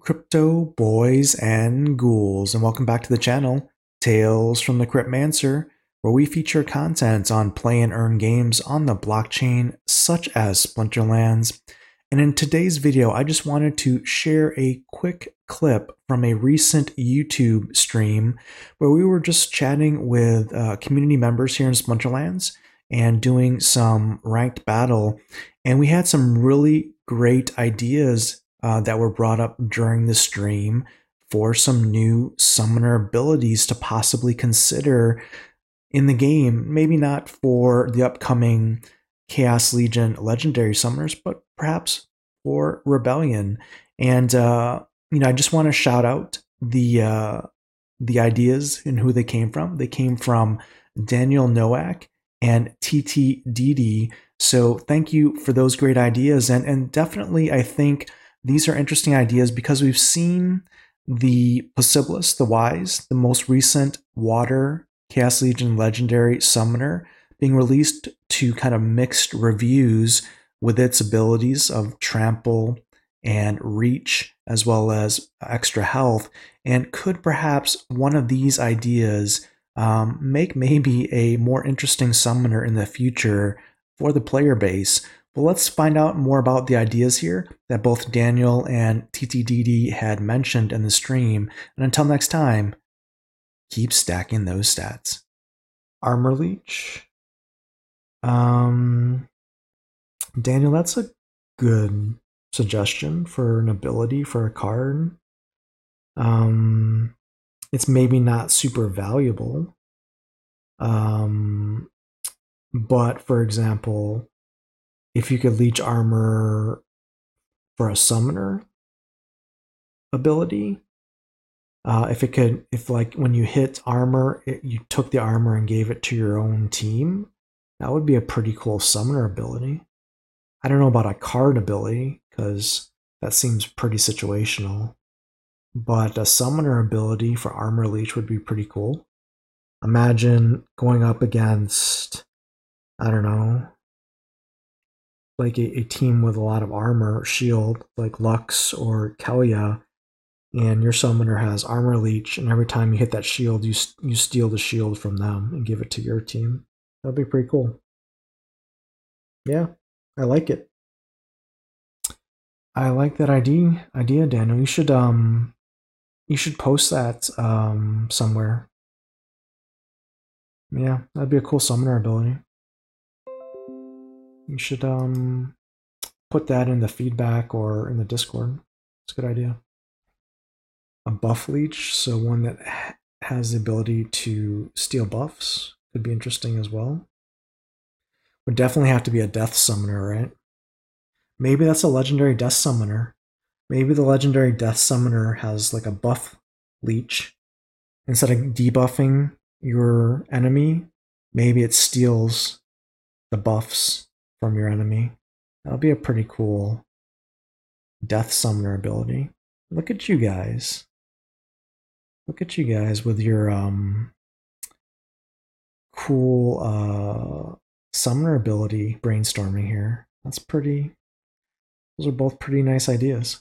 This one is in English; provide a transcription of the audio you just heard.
crypto boys and ghouls, and welcome back to the channel, Tales from the Cryptmancer, where we feature content on play and earn games on the blockchain, such as Splinterlands. And in today's video, I just wanted to share a quick clip from a recent YouTube stream where we were just chatting with uh, community members here in Splinterlands and doing some ranked battle. And we had some really great ideas uh, that were brought up during the stream for some new summoner abilities to possibly consider in the game. Maybe not for the upcoming Chaos Legion legendary summoners, but perhaps for Rebellion. And uh, you know, I just want to shout out the uh, the ideas and who they came from. They came from Daniel Nowak and TTDD. So thank you for those great ideas, and and definitely I think these are interesting ideas because we've seen the Possibilis, the Wise, the most recent Water Chaos Legion Legendary Summoner, being released to kind of mixed reviews with its abilities of Trample and Reach, as well as extra health. And could perhaps one of these ideas um, make maybe a more interesting summoner in the future for the player base but let's find out more about the ideas here that both Daniel and TTDD had mentioned in the stream. And until next time, keep stacking those stats. Armor Leech. Um, Daniel, that's a good suggestion for an ability for a card. Um, it's maybe not super valuable. Um, but for example, if you could leech armor for a summoner ability, uh, if it could, if like when you hit armor, it, you took the armor and gave it to your own team, that would be a pretty cool summoner ability. I don't know about a card ability because that seems pretty situational, but a summoner ability for armor leech would be pretty cool. Imagine going up against, I don't know, like a, a team with a lot of armor shield, like Lux or Kelya, and your summoner has armor leech, and every time you hit that shield, you you steal the shield from them and give it to your team. That'd be pretty cool. Yeah, I like it. I like that idea, idea, Daniel. You should um, you should post that um somewhere. Yeah, that'd be a cool summoner ability. You should um put that in the feedback or in the Discord. It's a good idea. A buff leech, so one that has the ability to steal buffs, could be interesting as well. Would definitely have to be a death summoner, right? Maybe that's a legendary death summoner. Maybe the legendary death summoner has like a buff leech. Instead of debuffing your enemy, maybe it steals the buffs from your enemy. That'll be a pretty cool death summoner ability. Look at you guys. Look at you guys with your um cool uh summoner ability brainstorming here. That's pretty those are both pretty nice ideas.